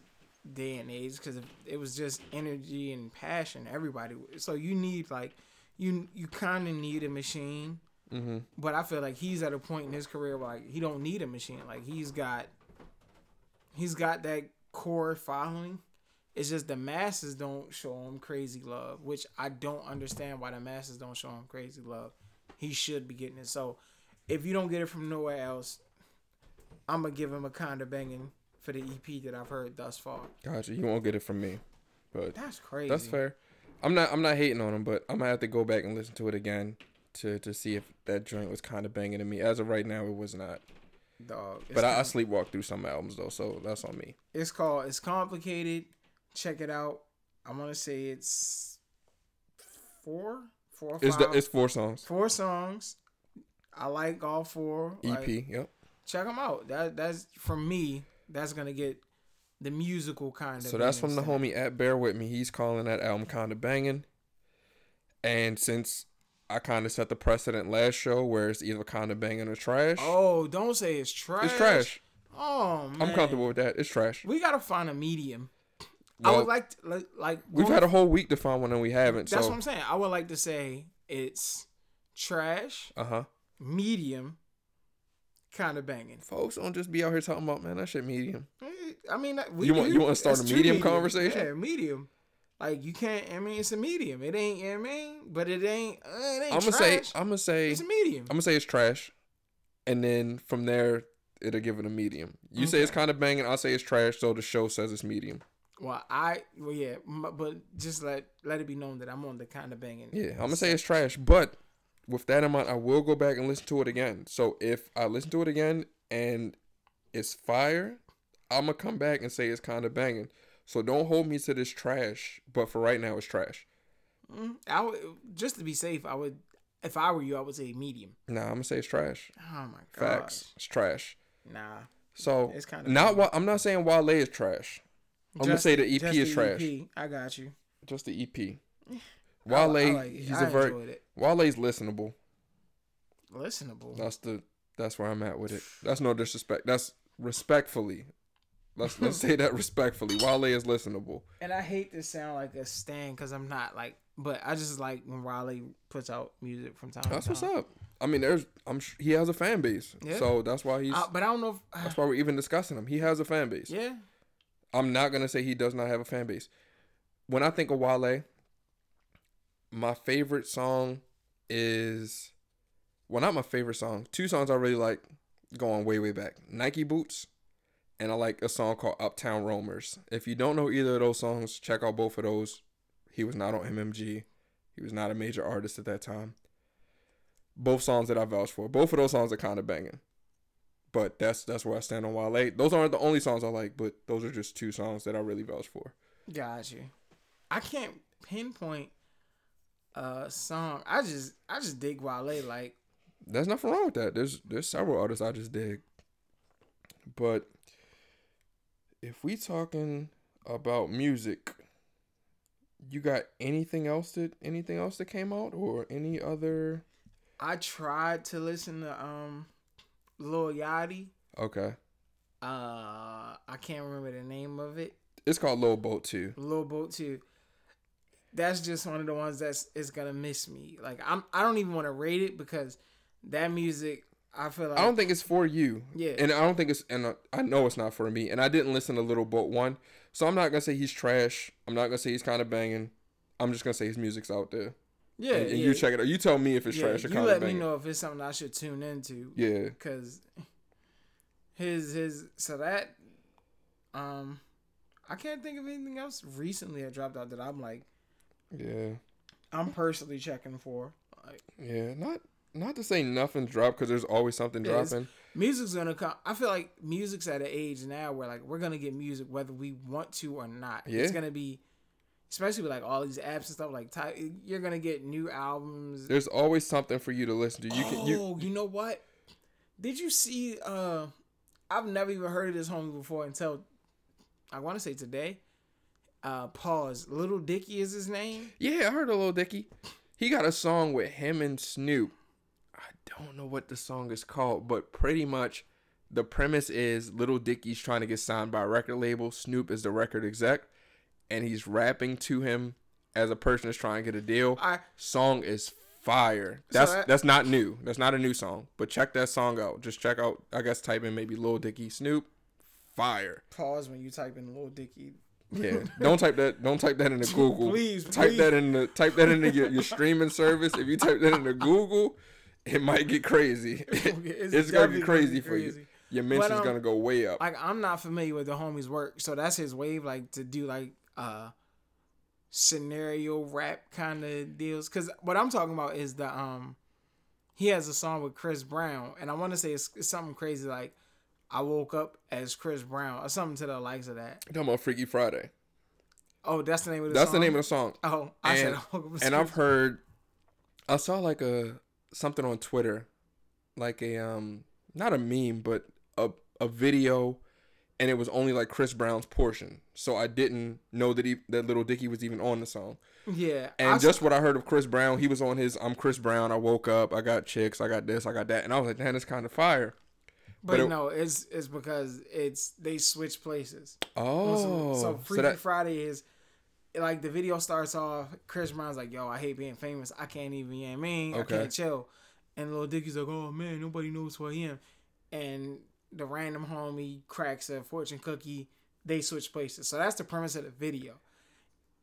day and age because it was just energy and passion. Everybody, so you need like you you kind of need a machine. Mhm. But I feel like he's at a point in his career where like he don't need a machine. Like he's got he's got that core following. It's just the masses don't show him crazy love, which I don't understand why the masses don't show him crazy love. He should be getting it. So if you don't get it from nowhere else, I'm gonna give him a kind of banging for the EP that I've heard thus far. gotcha you won't get it from me but That's crazy. That's fair. I'm not I'm not hating on him, but I'm gonna have to go back and listen to it again to to see if that joint was kind of banging to me. As of right now, it was not. Dog. But I, I sleepwalk through some albums though, so that's on me. It's called It's Complicated. Check it out. I want to say it's four, four or It's the, it's four songs. four songs. I like all four. EP. Like, yep. check them out. That that's for me. That's gonna get the musical kind of. So that's from the homie at Bear With Me. He's calling that album kind of banging. And since I kind of set the precedent last show where it's either kind of banging or trash, Oh, don't say it's trash. it's trash. Oh man, I'm comfortable with that. It's trash. We gotta find a medium. I would like to, like like We've going- had a whole week to find one and we haven't. That's so what I'm saying. I would like to say it's trash, uh huh. medium, kind of banging. Folks don't just be out here talking about man that shit medium. I mean, we, You want- you wanna start a true medium conversation? Yeah, medium. Like you can't. I mean, it's a medium. It ain't. I mean, but it ain't. Uh, it ain't I'm gonna trash. say I'm gonna say it's a medium. I'm gonna say it's trash, and then from there it'll give it a medium. You say it's kind of banging. I'll say it's trash. So the show says it's medium. Well, I well yeah, but just let let it be known that I'm on the kind of banging. Yeah, I'm gonna say it's trash. But with that in mind, I will go back and listen to it again. So if I listen to it again and it's fire, I'm gonna come back and say it's kind of banging. So don't hold me to this trash. But for right now, it's trash. Mm, I would just to be safe. I would, if I were you, I would say medium. Nah, I'm gonna say it's trash. Oh my god. Facts. It's trash. Nah. So It's kinda not banging. what I'm not saying Wale is trash. I'm gonna say the EP just is the trash. EP. I got you. Just the EP. Wale, I like it. he's I a very. Wale's listenable. listenable. That's the that's where I'm at with it. That's no disrespect. That's respectfully. Let's let's say that respectfully. Wale is listenable. And I hate to sound like a stan because I'm not like, but I just like when Wale puts out music from time That's to time. what's up. I mean, there's I'm sh- he has a fan base, Yeah. so that's why he's Uh, but I don't know. If, that's why we're even discussing him. He has a fan base. yeah, I'm not gonna say he does not have a fan base. When I think of Wale, my favorite song is well, not my favorite song. Two songs I really like going way way back. Nike Boots, and I like a song called Uptown Roamers. If you don't know either of those songs, check out both of those. He was not on MMG. He was not a major artist at that time. Both songs that I vouch for. Both of those songs are kind of banging. But that's that's where I stand on Wale. Those aren't the only songs I like, but those are just two songs that I really vouch for. got you. I can't pinpoint a song. I just I just dig Wale. Like There's nothing wrong with that. There's there's several artists I just dig. But if we talking about music, you got anything else that anything else that came out or any other I tried to listen to um Lil Yachty. Okay. Uh, I can't remember the name of it. It's called Low Boat too. Lil Boat too. That's just one of the ones that's is gonna miss me. Like I'm, I don't even want to rate it because that music. I feel like I don't think it's for you. Yeah. And I don't think it's and I know it's not for me. And I didn't listen to Little Boat 1. So I'm not going to say he's trash. I'm not going to say he's kind of banging. I'm just going to say his music's out there. yeah, and, and yeah. you check it out. You tell me if it's yeah, trash or you kind let of me know if it's something I should tune into. Yeah. because his his so that um I can't think of anything else recently that dropped out that I'm like Yeah. I'm personally checking for. Like Yeah. Not not to say nothing's dropped because there's always something it's- dropping. music's gonna come. I feel like music's at an age now where like we're gonna get music whether we want to or not. Yeah. It's gonna be. Especially with like all these apps and stuff, like ty- you're gonna get new albums. There's always something for you to listen to. You can you oh, you know what? Did you see? uh I've never even heard of this homie before until I want to say today. Uh Pause. Little Dicky is his name. Yeah, I heard a little Dicky. He got a song with him and Snoop. I don't know what the song is called, but pretty much the premise is Little Dicky's trying to get signed by a record label. Snoop is the record exec, and he's rapping to him as a person is trying to get a deal. I Song is fire. That's that- that's not new. That's not a new song. But check that song out. Just check out. I guess type in maybe Little Dicky Snoop. Fire. pause when you type in Little Dicky. Yeah. don't type that. Don't type that into Google. Please, type please. that in the type that into your, your streaming service. If you type that into Google, it might get crazy. It's it's, gonna be gonna crazy for you. Your mention's um, gonna go way up. Like I'm not familiar with the homie's work, so that's his wave, like to do like uh scenario rap kind of deals. Cause what I'm talking about is the um he has a song with Chris Brown, and I want to say it's, it's something crazy like I woke up as Chris Brown or something to the likes of that. Talking about Freaky Friday. Oh, that's the name of the That's song. the name of the song. Oh, I said and, I woke up as and Chris I've heard I saw like a something on Twitter, like a um not a meme, but a a video, and it was only like Chris Brown's portion. So I didn't know that he that little Dicky was even on the song. Yeah, And I just what I heard of Chris Brown, he was on his I'm Chris Brown. I woke up, I got chicks, I got this, I got that, and I was like, man, it's kind of fire. but, but it- no, it's it's because it's they switch places. Oh, so, so so that Friday is like the video starts off. Chris Brown's like, "Yo, I hate being famous. I can't even. You know I mean, I can't chill." And Lil Dicky's like, "Oh man, nobody knows who I am." And the random homie cracks a fortune cookie. They switch places. So that's the premise of the video.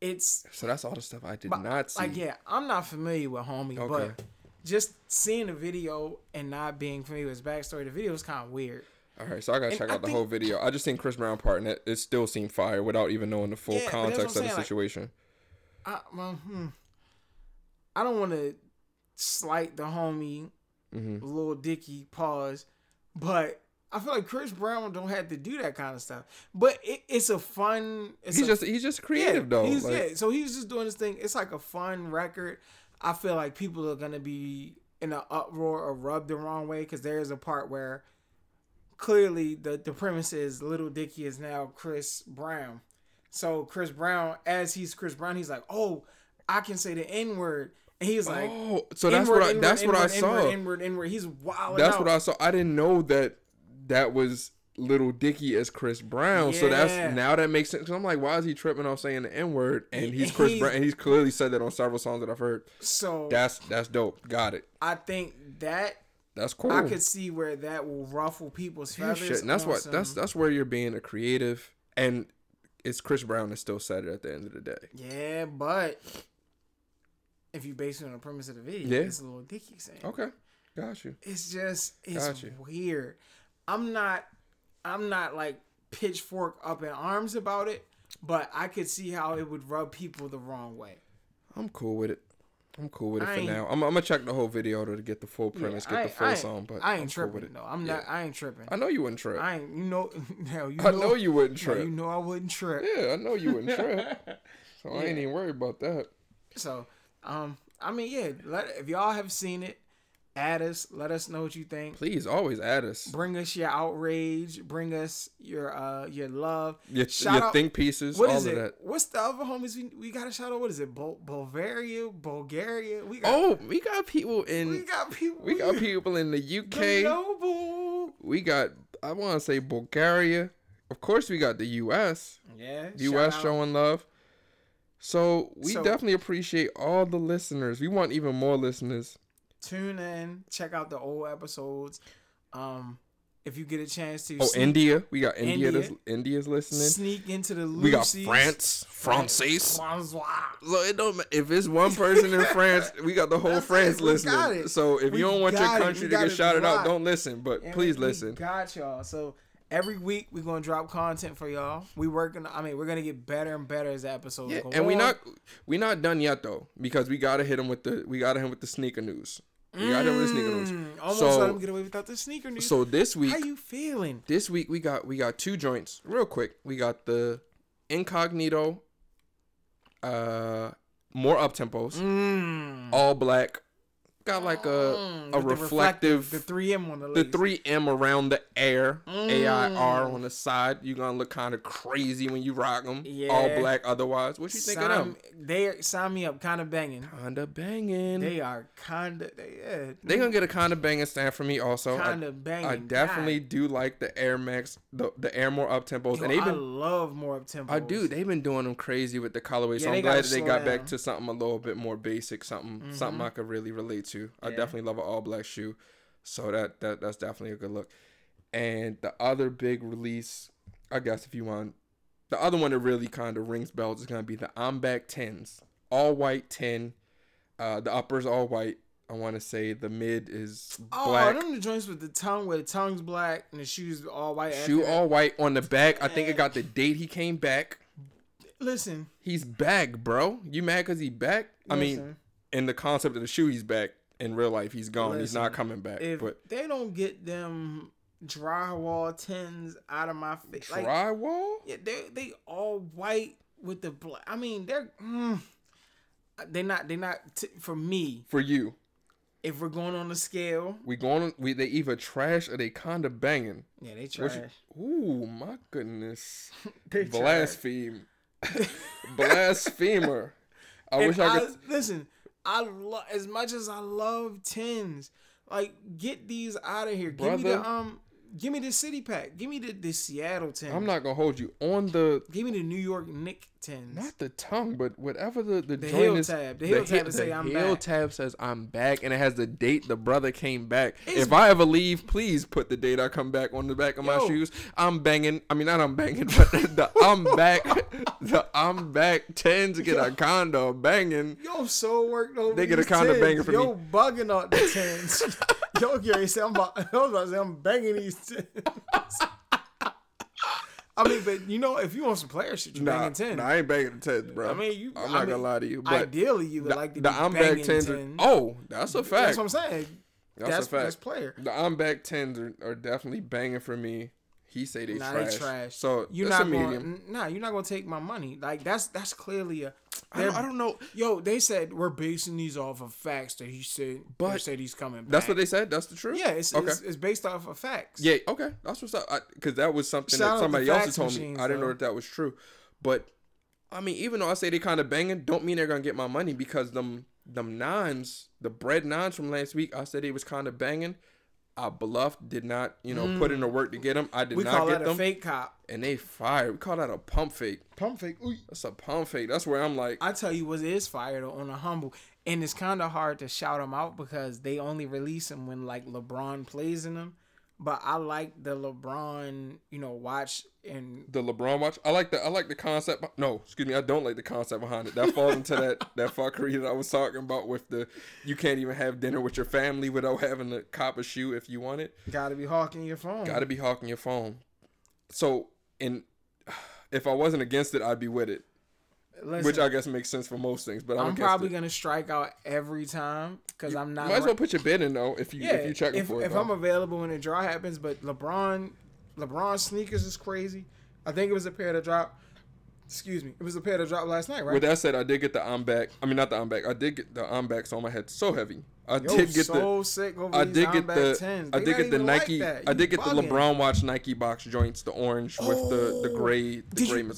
it's So that's all the stuff I did but, not see. like yeah, I'm not familiar with homie, Okay. but just seeing the video and not being familiar with his backstory, the video is kind of weird. All right, so I gotta And check I out the think- whole video. I just seen Chris Brown part, and it, it still seemed fire without even knowing the full Yeah, but that's what context of the saying, like- situation. I well, hmm. I don't want to slight the homie hmm little Dicky pause, but I feel like Chris Brown don't have to do that kind of stuff. But it, it's a fun. It's He's a, just he's just creative though. He's, like- yeah, so he's just doing this thing. It's like a fun record. I feel like people are gonna be in an uproar or rubbed the wrong way because there is a part where clearly the the premise is Little Dicky is now Chris Brown. So Chris Brown, as he's Chris Brown, he's like, oh, I can say the N word, and he's like, oh, so that's what I that's what I N-word, saw. N-word, N-word, N-word. He's wild. That's what I saw. I didn't know that that was Little Dicky as Chris Brown. So that's now that makes sense. Cause I'm like, why is he tripping off saying the N word? And he's Chris He's- Brown, and he's clearly said that on several songs that I've heard. So That's that's dope. Got it. I think that That's cool. I could see where that will ruffle people's feathers. shit. And that's what some- that's that's where you're being a creative, and it's Chris Brown that still said it at the end of the day. Yeah, but if you base it on the premise of the video, Yeah. it's a little dicky saying. Okay, got you. It's just it's weird. I'm not I'm not like pitchfork up in arms about it, but I could see how it would rub people the wrong way. I'm cool with it. I'm cool with it I for now. I'm, I'm gonna check the whole video to get the full premise, I get the full I song. But I I'm ain't cool tripping with it. though. I'm Yeah. not I ain't tripping. I know you wouldn't trip. I ain't you know hell, you I know, know you wouldn't no, trip. you know I wouldn't trip. Yeah, I know you wouldn't trip. So I ain't even worried about that. So, um, I mean, yeah. Let if y'all have seen it, add us. Let us know what you think. Please always add us. Bring us your outrage. Bring us your uh your love. Your, Shout your out- think pieces, What all is of it? that. What's the other homies we, we got a shout out? What is it? Bul- Bulgaria, Bulgaria. We got Oh, we got people in. we got people. we got people in the The UK. Noble. We got I want to say Bulgaria. Of course, we got the US. Yeah. US showing love. So we So- definitely appreciate all the listeners. We want even more listeners. Tune in. Check out the old episodes. Um, if you get a chance to. Oh, sneak, India. We got India. India. that's India's listening. Sneak into the. We got France. Francois. So it don't if it's one person in France, we got the whole That's France it. Listening. So if We you don't want your country to get shouted out, don't listen. But And please we listen. Got y'all. So every week we're gonna drop content for y'all. We working. I mean, we're gonna get better and better as the episodes Yeah, go and we not we not done yet though because we gotta hit him with the we gotta hit him with the sneaker news. We gotta him with the sneaker news. Almost So- let him get away without the sneaker news. So this week, How you feeling? this week we got we got two joints real quick. We got the incognito, uh, more up tempos, Mm. all black. Got like a Mm, a reflective, the three M on the the three M around the air, A I R Mm. on the side. You're gonna look kind of crazy when you rock them. All black. Otherwise, what you think of them? They sign me up, kind of banging. Kinda banging. They are kind of they yeah. They gonna get a kind of banging stand for me also. I- kind of banging. I definitely do like the Air Max, the the Air more up tempos, and they've I been. love more up tempo. I do. They've been doing them crazy with the colorway, so I'm glad that they got back to something a little bit more basic, something something I could really relate to. I Yeah. definitely love an all black shoe, so that that that's definitely a good look. And the other big release, I guess, if you want, the other one that really kind of rings bells is gonna be the I'm Back tens, all white ten. Uh, the uppers all white. I want to say the mid is Oh, black. Oh, them the joints with the tongue where the tongue's black and the shoes all white. Shoe all white on the back. I think it got the date he came back. Listen, He's back, bro. You mad because he back? I mean, in the concept of the shoe, he's back. In real life, he's gone. he's not coming back. if but they don't get them drywall tins out of my face, like drywall? yeah, they they all white with the black. I mean, they're mm, they're not they're not t- for me. For you, If we're going on the scale, we going. We they either trash or they kind of banging. yeah, they trash. you- Ooh, my goodness! They. Blaspheme, blasphemer. I And wish I could. listen. I love as much as I love tins. Like, get these out of here. Give me the um. Give me the city pack. Give me the, the Seattle ten. I'm not gonna hold you on the Give me the New York Knick tens. not the tongue, but whatever the the, The joint is. tab. The heel tab to the say I'm heel back. tab says I'm back, and it has the date the brother came back. It's- if I ever leave, please put the date I come back on the back of my shoes. I'm banging. I mean, not I'm banging, but the I'm back. The I'm back tens get a condo banging. Yo, so worked over. They get a kinda 10s. banger for Yo, me. bugging out the tens. Yo, Gary said I'm about. I was about to say I'm banging these tens. I mean, but you know, if you want some player shit, you Nah, banging ten. nah, I ain't banging the tens, bro. I mean, you. I'm I not mean, gonna lie to you, but ideally, you would the, like to the be I'm back tens. Are, 10. oh, that's a fact. That's what I'm saying. That's, That's a fact. that's player. The I'm back tens are, are definitely banging for me. He say they Nah, trash. they trash. So You're that's not a going. medium. Nah, you're not gonna take my money. Like that's that's clearly a. I don't, I don't know. Yo, they said we're basing these off of facts that he said. But But said he's coming back. That's what they said. That's the truth. Yeah, it's, okay. it's, it's based off of facts. yeah. Okay. That's what's up. Because that was something Shout that somebody else told me. machines, I didn't know that that was true. But I mean, even though I say they kind of banging, don't mean they're gonna get my money because them them nines, the Bred nines from last week, I said they was kind of banging. I bluffed, did not, you know, put in the work to get them. I did Mm. we not call get that them, a fake cop. and they fired. We call that a pump fake. Pump fake. Ooh. That's a pump fake. That's where I'm like, I tell you what is fire though on a humble, and it's kind of hard to shout them out because they only release them when like LeBron plays in them. But I like the LeBron, you know, watch and the LeBron watch. I like the I like the concept. No, excuse me, I don't like the concept behind it. That falls into that that fuckery that I was talking about with the you can't even have dinner with your family without having to cop a shoe if you want it. gotta be hawking your phone. Got to be hawking your phone. So, and if I wasn't against it, I'd be with it, Listen, which I guess makes sense for most things. But I'm, I'm probably gonna strike out every time because I'm not. Might as well put your bid in though if you yeah, if you checking if, for it. if though. I'm available when the draw happens, but LeBron, LeBron sneakers is crazy. I think it was a pair to drop. Excuse me, it was a pair to drop last night, right? With that said, I did get the I'm back. I mean, not the I'm back. I did get the I'm back on my head so heavy. I Yo, did get the. sick over I did get the 10s. I did get the even like Nike. I did get the. LeBron watch Nike box joints, the orange with the the Oh. gray the gray you-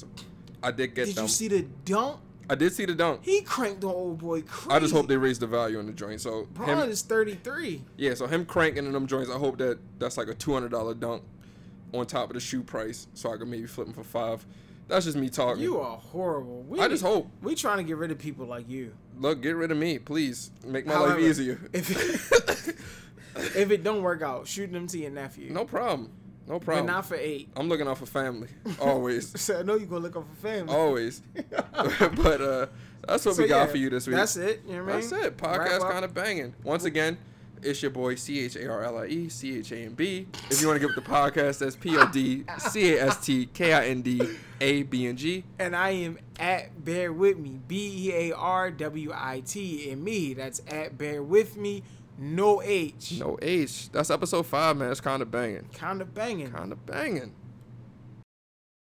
I did get Did them. you see the dunk? I did see the dunk. He cranked the old boy crazy. I just hope they raise the value on the joint. So Braun him, is 33. yeah, so him cranking in them joints. I hope that that's like a two hundred dollar dunk on top of the shoe price, so I could maybe flip them for five. That's just me talking. You are horrible. We, I just hope. we trying to get rid of people like you. Look, get rid of me, please. Make my life easier. If it, if it don't work out, shoot them to your nephew. no problem. No but problem. not for eight. I'm looking out for family always. So I know you're gonna look up for family. always. but uh, that's what So, we got yeah, for you this week. That's it. You know what I mean? That's it. Podcast kind of banging. Once again, it's your boy C H A R L I E C H A N B. If you want to give the podcast, that's P O D C A S T K I N D A B N G. And I am at Bear With Me. B E A R W I T and me. That's at Bear With Me. No H. No H. That's episode five, man. It's kind of banging. Kind of banging. Kind of banging.